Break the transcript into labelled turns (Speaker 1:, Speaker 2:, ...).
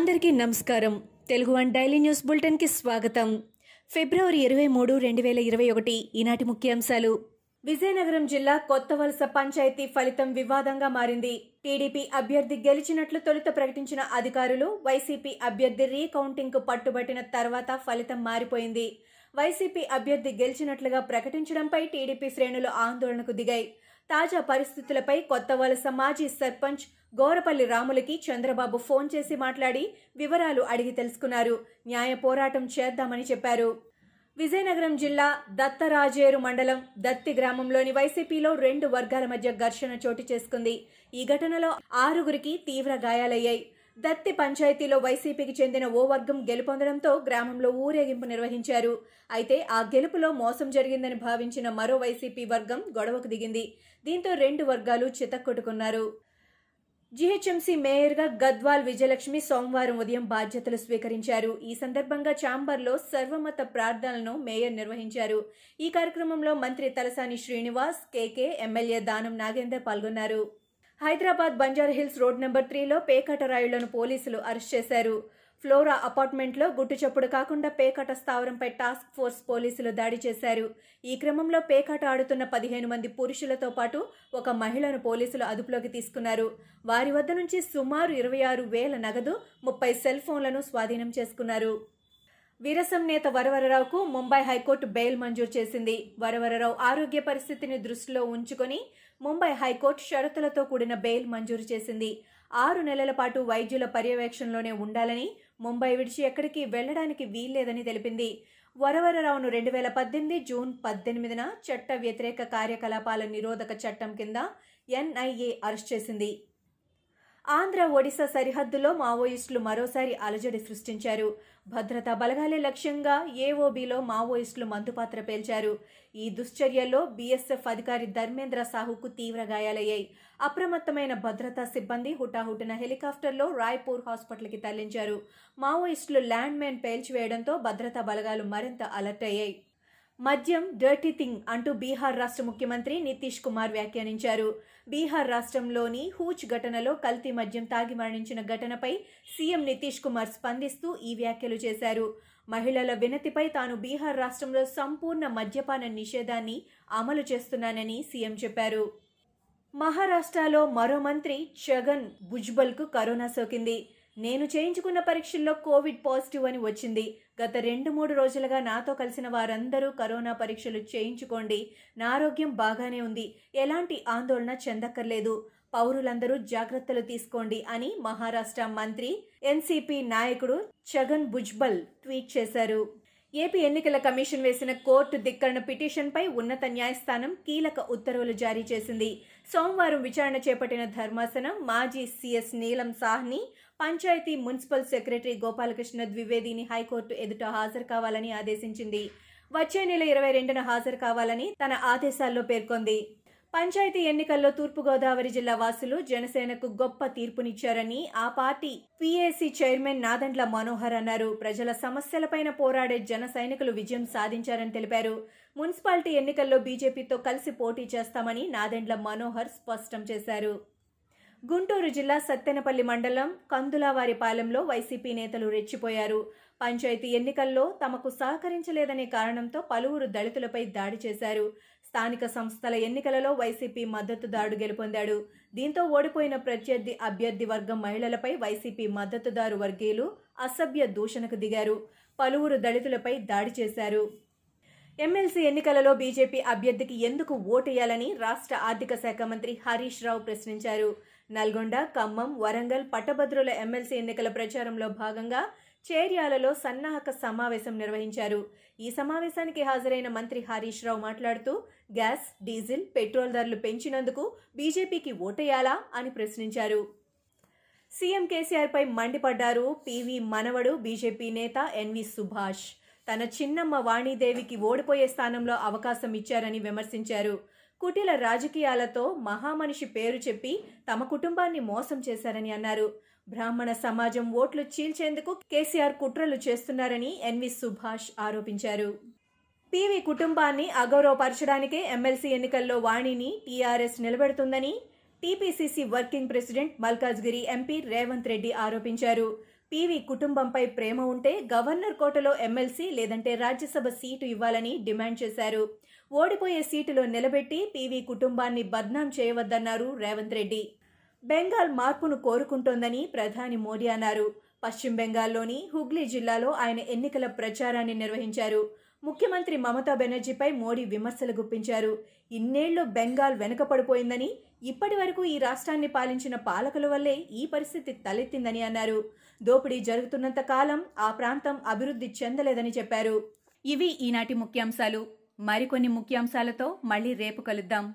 Speaker 1: అందరికీ నమస్కారం. Telugu one daily news బులెటిన్కి స్వాగతం. ఫిబ్రవరి ఇరవై మూడు రెండు వేల ఇరవై ఒకటి ఈనాటి ముఖ్యాంశాలు. విజయనగరం జిల్లా కొత్త వలస పంచాయతీ ఫలితం వివాదంగా మారింది. టీడీపీ అభ్యర్థి గెలిచినట్లు తొలుత ప్రకటించిన అధికారులు వైసీపీ అభ్యర్థి రీకౌంటింగ్కు పట్టుబట్టిన తర్వాత ఫలితం మారిపోయింది. వైసీపీ అభ్యర్థి గెలిచినట్లుగా ప్రకటించడంపై టీడీపీ శ్రేణులు ఆందోళనకు దిగాయి. తాజా పరిస్థితులపై కొత్త వలస మాజీ సర్పంచ్ గోరపల్లి రాములకి చంద్రబాబు ఫోన్ చేసి మాట్లాడి వివరాలు అడిగి తెలుసుకున్నారు. న్యాయ పోరాటం చేద్దామని చెప్పారు. విజయనగరం జిల్లా దత్తరాజేరు మండలం దత్తి గ్రామంలోని వైసీపీలో రెండు వర్గాల మధ్య ఘర్షణ చోటు చేసుకుంది. ఈ ఘటనలో ఆరుగురికి తీవ్ర గాయాలయ్యాయి. దత్తి పంచాయతీలో వైసీపీకి చెందిన ఓ వర్గం గెలుపొందడంతో గ్రామంలో ఊరేగింపు నిర్వహించారు. అయితే ఆ గెలుపులో మోసం జరిగిందని భావించిన మరో వైసీపీ వర్గం గొడవకు దిగింది. దీంతో రెండు వర్గాలు చితక్కొట్టుకున్నారు. జీహెచ్ఎంసీ మేయర్గా గద్వాల్ విజయలక్ష్మి సోమవారం ఉదయం బాధ్యతలు స్వీకరించారు. ఈ సందర్భంగా చాంబర్లో సర్వమత ప్రార్థనలను మేయర్ నిర్వహించారు. ఈ కార్యక్రమంలో మంత్రి తలసాని శ్రీనివాస్ కేకే ఎమ్మెల్యే దానం నాగేందర్ పాల్గొన్నారు. Hyderabad Banjara hills road number త్రీలో పేకాట రాయులను పోలీసులు అరెస్ట్ చేశారు. ఫ్లోరా అపార్ట్మెంట్లో గుట్టుచప్పుడు కాకుండా పేకాట స్థావరంపై టాస్క్ ఫోర్స్ పోలీసులు దాడి చేశారు. ఈ క్రమంలో పేకాట ఆడుతున్న పదిహేను మంది పురుషులతో పాటు ఒక మహిళను పోలీసులు అదుపులోకి తీసుకున్నారు. వారి వద్ద నుంచి సుమారు ఇరవై ఆరు వేల నగదు ముప్పై సెల్ ఫోన్లను స్వాధీనం చేసుకున్నారు. వీరసం నేత వరవరరావుకు ముంబై హైకోర్టు బెయిల్ మంజూరు చేసింది. వరవరరావు ఆరోగ్య పరిస్థితిని దృష్టిలో ఉంచుకొని ముంబై హైకోర్టు షరతులతో కూడిన బెయిల్ మంజూరు చేసింది. ఆరు నెలల పాటు వైద్యుల పర్యవేక్షణలోనే ఉండాలని ముంబై విడిచి ఎక్కడికి వెళ్ళడానికి వీల్లేదని తెలిపింది. వరవరరావును రెండు వేల పద్దెనిమిది జూన్ పద్దెనిమిదిన చట్ట వ్యతిరేక కార్యకలాపాల నిరోధక చట్టం కింద ఎన్ఐఏ అరెస్ట్ చేసింది. ఆంధ్ర ఒడిశా సరిహద్దులో మావోయిస్టులు మరోసారి అలజడి సృష్టించారు. భద్రతా బలగాలే లక్ష్యంగా ఏఓబీలో మావోయిస్టులు మందుపాత్ర పేల్చారు. ఈ దుశ్చర్యల్లో బీఎస్ఎఫ్ అధికారి ధర్మేంద్ర సాహుకు తీవ్ర గాయాలయ్యాయి. అప్రమత్తమైన భద్రతా సిబ్బంది హుటాహుటిన హెలికాప్టర్లో రాయ్పూర్ హాస్పిటల్కి తరలించారు. మావోయిస్టులు ల్యాండ్ మైన్ పేల్చివేయడంతో భద్రతా బలగాలు మరింత అలర్ట్ అయ్యాయి. మద్యం డర్టీ థింగ్ అంటూ బీహార్ రాష్ట్ర ముఖ్యమంత్రి నితీష్ కుమార్ వ్యాఖ్యానించారు. బీహార్ రాష్ట్రంలోని హూచ్ ఘటనలో కల్తీ మద్యం తాగి మరణించిన ఘటనపై సీఎం నితీష్ కుమార్ స్పందిస్తూ ఈ వ్యాఖ్యలు చేశారు. మహిళల వినతిపై తాను బీహార్ రాష్ట్రంలో సంపూర్ణ మద్యపాన నిషేధాన్ని అమలు చేస్తున్నానని సీఎం చెప్పారు. మహారాష్ట్రలో మరో మంత్రి ఛగన్ భుజ్బల్కు కరోనా సోకింది. నేను చేయించుకున్న పరీక్షల్లో కోవిడ్ పాజిటివ్ అని వచ్చింది. గత రెండు మూడు రోజులుగా నాతో కలిసిన వారందరూ కరోనా పరీక్షలు చేయించుకోండి. నా ఆరోగ్యం బాగానే ఉంది. ఎలాంటి ఆందోళన చెందక్కర్లేదు. పౌరులందరూ జాగ్రత్తలు తీసుకోండి అని మహారాష్ట్ర మంత్రి ఎన్సీపీ నాయకుడు ఛగన్ భుజ్బల్ ట్వీట్ చేశారు. ఏపీ ఎన్నికల కమిషన్ వేసిన కోర్టు ధిక్కరణ పిటిషన్పై ఉన్నత న్యాయస్థానం కీలక ఉత్తర్వులు జారీ చేసింది. సోమవారం విచారణ చేపట్టిన ధర్మాసనం మాజీ CS Neelam Sawhney panchayati municipal secretary Gopalakrishna ద్వివేదిని high court ఎదుట హాజరు కావాలని ఆదేశించింది. వచ్చే నెల ఇరవై రెండున హాజరు కావాలని తన ఆదేశాల్లో పేర్కొంది. పంచాయతీ ఎన్నికల్లో తూర్పుగోదావరి జిల్లా వాసులు జనసేనకు గొప్ప తీర్పునిచ్చారని ఆ party PAC chairman Nadendla Manohar అన్నారు. ప్రజల సమస్యలపైన పోరాడే జన సైనికులు విజయం సాధించారని తెలిపారు. మున్సిపాలిటీ ఎన్నికల్లో బీజేపీతో కలిసి పోటీ చేస్తామని నాదెండ్ల మనోహర్ స్పష్టం చేశారు. గుంటూరు జిల్లా సత్తెనపల్లి మండలం కందులావారిపాలెంలో వైసీపీ నేతలు రెచ్చిపోయారు. పంచాయతీ ఎన్నికల్లో తమకు సహకరించలేదనే కారణంతో పలువురు దళితులపై దాడి చేశారు. స్థానిక సంస్థల ఎన్నికలలో వైసీపీ మద్దతుదారు గెలుపొందాడు. దీంతో ఓడిపోయిన ప్రత్యర్థి అభ్యర్థి వర్గం మహిళలపై వైసీపీ మద్దతుదారు వర్గీయులు అసభ్య దూషణకు దిగారు. పలువురు దళితులపై దాడి చేశారు. ఎమ్మెల్సీ ఎన్నికలలో బీజేపీ అభ్యర్థికి ఎందుకు ఓటేయాలని రాష్ట్ర ఆర్థిక శాఖ మంత్రి హరీష్ రావు ప్రశ్నించారు. నల్గొండ ఖమ్మం వరంగల్ పట్టభద్రుల ఎమ్మెల్సీ ఎన్నికల ప్రచారంలో భాగంగా చేర్యాలలో సన్నాహక సమావేశం నిర్వహించారు. ఈ సమావేశానికి హాజరైన మంత్రి హరీష్ రావు మాట్లాడుతూ గ్యాస్ డీజిల్ పెట్రోల్ ధరలు పెంచినందుకు బీజేపీకి ఓటేయాలా అని ప్రశ్నించారు. సీఎం కేసీఆర్పై మండిపడ్డారు పీవీ మనవడు బీజేపీ నేత ఎన్వి సుభాష్. తన చిన్నమ్మ వాణీదేవికి ఓడిపోయే స్థానంలో అవకాశం ఇచ్చారని విమర్శించారు. కుటిల రాజకీయాలతో మహామనిషి పేరు చెప్పి తమ కుటుంబాన్ని మోసం చేశారని అన్నారు. బ్రాహ్మణ సమాజం ఓట్లు చీల్చేందుకు కేసీఆర్ కుట్రలు చేస్తున్నారని ఎన్వి సుభాష్ ఆరోపించారు. పీవీ కుటుంబాన్ని అగౌరవపరచడానికే ఎమ్మెల్సీ ఎన్నికల్లో వాణిని TRS నిలబెడుతుందని TPCC working president Malkajgiri MP Revanth Reddy ఆరోపించారు. పీవీ కుటుంబంపై ప్రేమ ఉంటే గవర్నర్ కోటలో ఎమ్మెల్సీ లేదంటే రాజ్యసభ సీటు ఇవ్వాలని డిమాండ్ చేశారు. ఓడిపోయే సీటులో నిలబెట్టి పీవీ కుటుంబాన్ని బద్నాం చేయవద్దన్నారు రేవంత్ రెడ్డి. బెంగాల్ మార్పును కోరుకుంటోందని ప్రధాని మోడీ అన్నారు. పశ్చిమ బెంగాల్లోని హుగ్లీ జిల్లాలో ఆయన ఎన్నికల ప్రచారాన్ని నిర్వహించారు. ముఖ్యమంత్రి మమతా బెనర్జీపై మోడీ విమర్శలు గుప్పించారు. ఇన్నేళ్ళు బెంగాల్ వెనుకపడిపోయిందని ఇప్పటి వరకు ఈ రాష్ట్రాన్ని పాలించిన పాలకుల వల్లే ఈ పరిస్థితి తలెత్తిందని అన్నారు. దోపిడీ జరుగుతున్నంత కాలం ఆ ప్రాంతం అభివృద్ధి చెందలేదని చెప్పారు. ఇవి ఈనాటి ముఖ్యాంశాలు. మరికొన్ని ముఖ్యాంశాలతో మళ్ళీ రేపు కలుద్దాం.